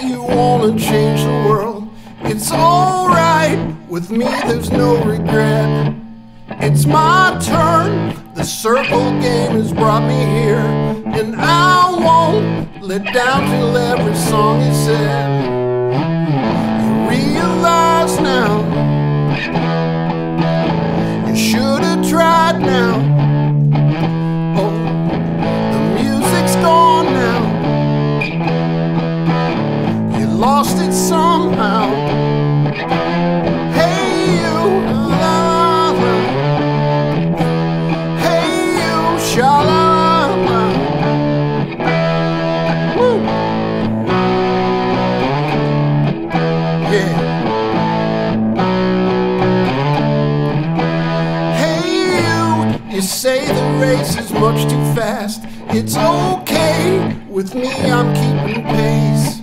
say you wanna change the world. It's alright with me, there's no regret. It's my turn, the circle game has brought me here, and I won't let down till every song is said. It somehow. Hey, you, la. Hey, you, sha, la, la. Woo. Yeah. Hey, you, you say the race is much too fast. It's okay with me, I'm keeping pace.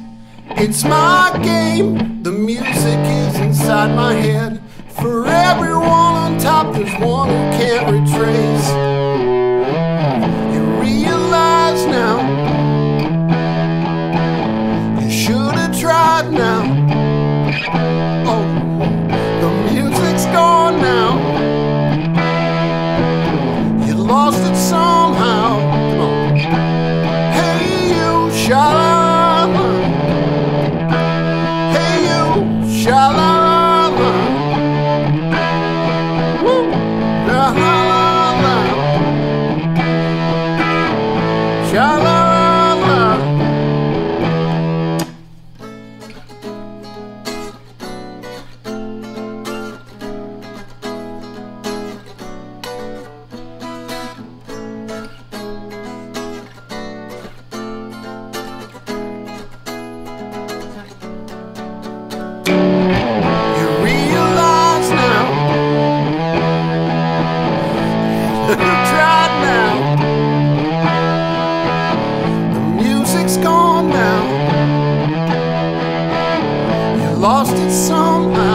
It's my game, the music is inside my head. For everyone on top, there's one who can't retrace. You realize now, you should have tried now. Oh, the music's gone now. You lost it somehow. You, sha Tried now. The music's gone now. You lost it somehow.